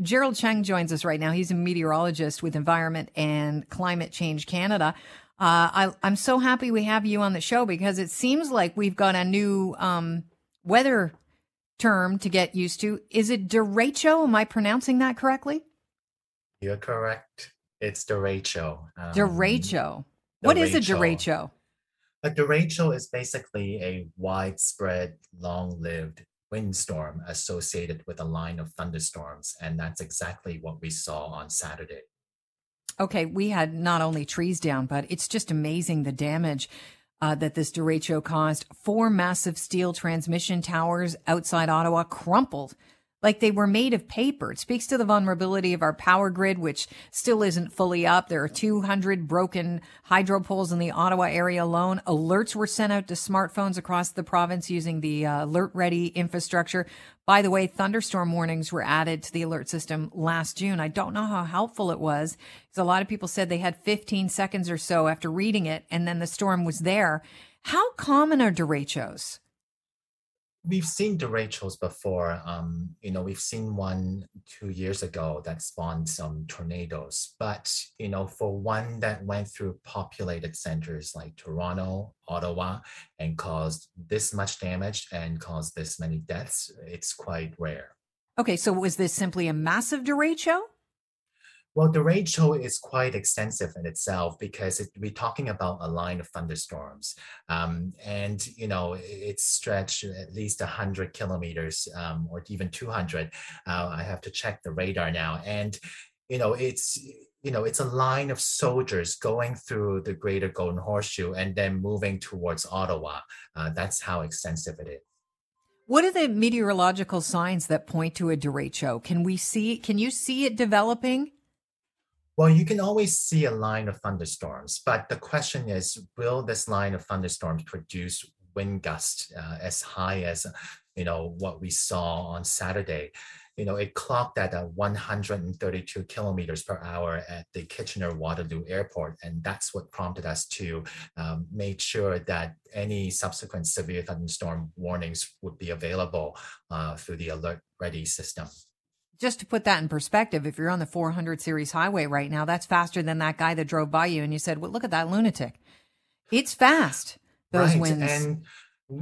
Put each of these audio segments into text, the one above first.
Gerald Cheng joins us right now. He's a meteorologist with Environment and Climate Change Canada. Uh, I, am so happy we have you on the show because it seems like we've got a new um, weather term to get used to. Is it derecho? Am I pronouncing that correctly? You're correct. It's derecho. Um, derecho. What derecho. is a derecho? A derecho is basically a widespread, long-lived windstorm associated with a line of thunderstorms, and that's exactly what we saw on Saturday. Okay, we had not only trees down, but it's just amazing the damage uh, that this derecho caused. Four massive steel transmission towers outside Ottawa crumpled like they were made of paper. It speaks to the vulnerability of our power grid, which still isn't fully up. There are 200 broken hydro poles in the Ottawa area alone. Alerts were sent out to smartphones across the province using the uh, alert ready infrastructure. By the way, thunderstorm warnings were added to the alert system last June. I don't know how helpful it was because a lot of people said they had 15 seconds or so after reading it and then the storm was there. How common are derechos? We've seen derechos before. Um, you know, we've seen one two years ago that spawned some tornadoes. But you know, for one that went through populated centers like Toronto, Ottawa, and caused this much damage and caused this many deaths, it's quite rare. Okay, so was this simply a massive derecho? Well, the derecho is quite extensive in itself because it, we're talking about a line of thunderstorms, um, and you know it's stretched at least hundred kilometers um, or even two hundred. Uh, I have to check the radar now, and you know it's you know it's a line of soldiers going through the Greater Golden Horseshoe and then moving towards Ottawa. Uh, that's how extensive it is. What are the meteorological signs that point to a derecho? Can we see? Can you see it developing? Well, you can always see a line of thunderstorms, but the question is, will this line of thunderstorms produce wind gusts uh, as high as, you know, what we saw on Saturday? You know, it clocked at 132 kilometers per hour at the Kitchener Waterloo Airport, and that's what prompted us to um, make sure that any subsequent severe thunderstorm warnings would be available uh, through the alert ready system just to put that in perspective, if you're on the 400 series highway right now, that's faster than that guy that drove by you and you said, well, look at that lunatic. It's fast, those right. winds. And,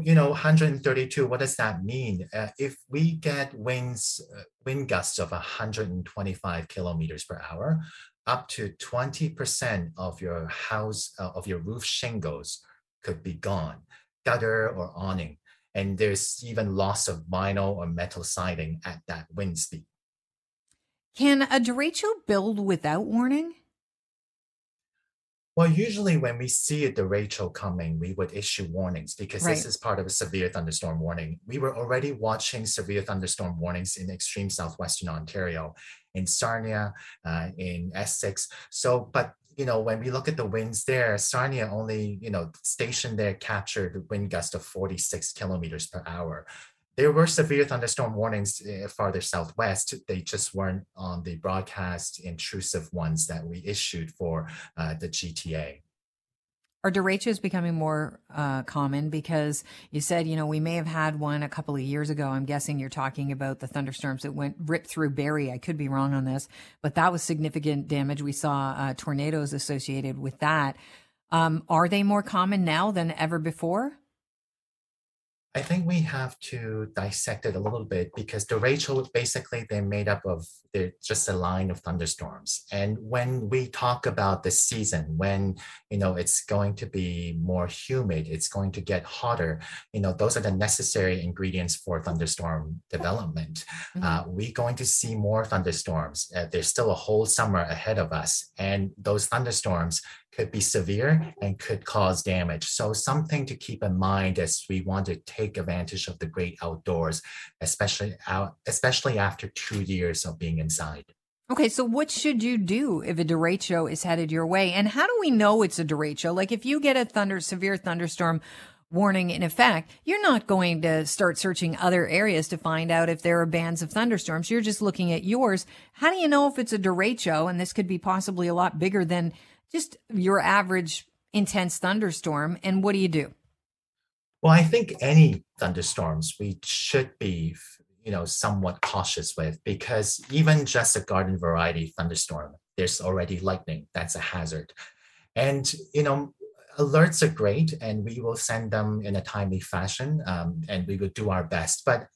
you know, 132, what does that mean? Uh, if we get winds, uh, wind gusts of 125 kilometers per hour, up to 20% of your house, uh, of your roof shingles could be gone, gutter or awning. And there's even loss of vinyl or metal siding at that wind speed. Can a derecho build without warning? Well, usually when we see a derecho coming, we would issue warnings because right. this is part of a severe thunderstorm warning. We were already watching severe thunderstorm warnings in extreme southwestern Ontario, in Sarnia, uh, in Essex. So, but you know, when we look at the winds there, Sarnia only, you know, stationed there captured wind gust of 46 kilometers per hour there were severe thunderstorm warnings uh, farther southwest. They just weren't on the broadcast intrusive ones that we issued for uh, the GTA. Are derechos becoming more uh, common? Because you said, you know, we may have had one a couple of years ago. I'm guessing you're talking about the thunderstorms that went ripped through Barrie. I could be wrong on this, but that was significant damage. We saw uh, tornadoes associated with that. Um, are they more common now than ever before? I think we have to dissect it a little bit because derecho basically they're made up of they're just a line of thunderstorms. And when we talk about the season, when you know it's going to be more humid, it's going to get hotter, you know, those are the necessary ingredients for thunderstorm development. Mm-hmm. Uh, we're going to see more thunderstorms. Uh, there's still a whole summer ahead of us, and those thunderstorms could be severe and could cause damage. So something to keep in mind as we want to take advantage of the great outdoors, especially out, especially after two years of being inside. Okay, so what should you do if a derecho is headed your way? And how do we know it's a derecho? Like if you get a thunder severe thunderstorm warning in effect, you're not going to start searching other areas to find out if there are bands of thunderstorms. You're just looking at yours. How do you know if it's a derecho? And this could be possibly a lot bigger than just your average intense thunderstorm. And what do you do? Well, I think any thunderstorms, we should be you know somewhat cautious with because even just a garden variety thunderstorm there's already lightning that's a hazard and you know alerts are great and we will send them in a timely fashion um, and we will do our best but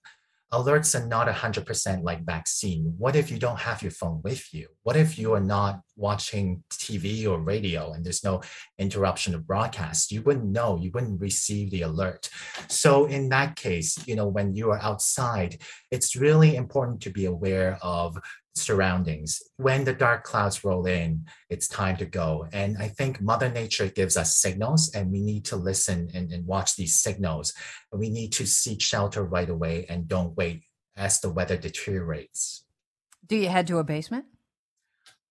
alerts are not 100% like vaccine. What if you don't have your phone with you? What if you are not watching TV or radio and there's no interruption of broadcast? You wouldn't know, you wouldn't receive the alert. So in that case, you know, when you are outside, it's really important to be aware of surroundings. When the dark clouds roll in, it's time to go. And I think Mother Nature gives us signals, and we need to listen and, and watch these signals. We need to seek shelter right away and don't wait as the weather deteriorates. Do you head to a basement?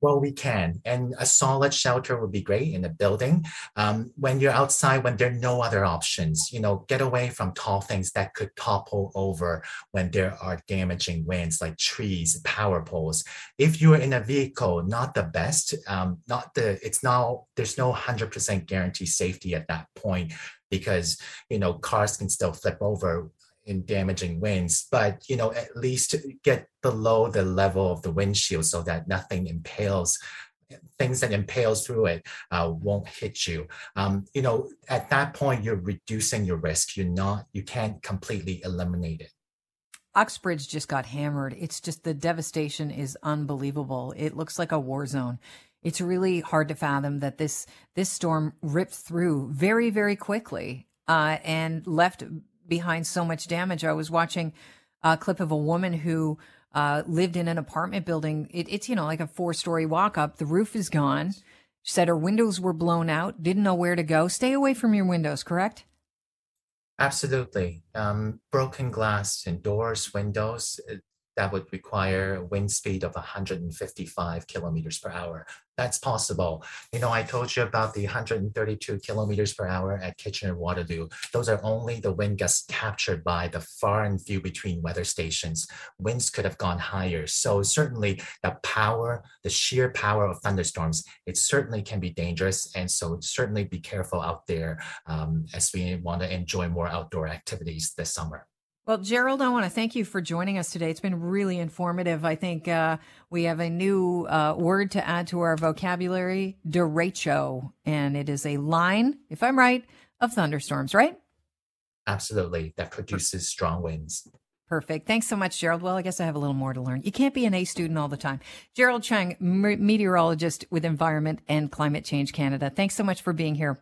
Well, we can. And a solid shelter would be great in a building. Um, when you're outside, when there are no other options, you know, get away from tall things that could topple over when there are damaging winds like trees, power poles. If you're in a vehicle, not the best, um, not the, it's now, there's no 100% guarantee safety at that point because, you know, cars can still flip over in damaging winds, but you know, at least get below the level of the windshield so that nothing impales things that impales through it uh, won't hit you. Um, you know, at that point, you're reducing your risk. You're not, you can't completely eliminate it. Uxbridge just got hammered. It's just the devastation is unbelievable. It looks like a war zone. It's really hard to fathom that this this storm ripped through very very quickly uh, and left behind so much damage. I was watching a clip of a woman who uh, lived in an apartment building. It, it's, you know, like a four story walk up. The roof is gone. She said her windows were blown out, didn't know where to go. Stay away from your windows, correct? Absolutely. Um, broken glass and doors, windows, that would require a wind speed of 155 kilometers per hour. That's possible. You know, I told you about the 132 kilometers per hour at Kitchener-Waterloo. Those are only the wind gusts captured by the far and few between weather stations. Winds could have gone higher. So certainly the power, the sheer power of thunderstorms, it certainly can be dangerous. And so certainly be careful out there um, as we want to enjoy more outdoor activities this summer. Well, Gerald, I want to thank you for joining us today. It's been really informative. I think uh, we have a new uh, word to add to our vocabulary derecho, and it is a line, if I'm right, of thunderstorms, right? Absolutely. That produces strong winds. Perfect. Thanks so much, Gerald. Well, I guess I have a little more to learn. You can't be an A student all the time. Gerald Chang, meteorologist with Environment and Climate Change Canada. Thanks so much for being here.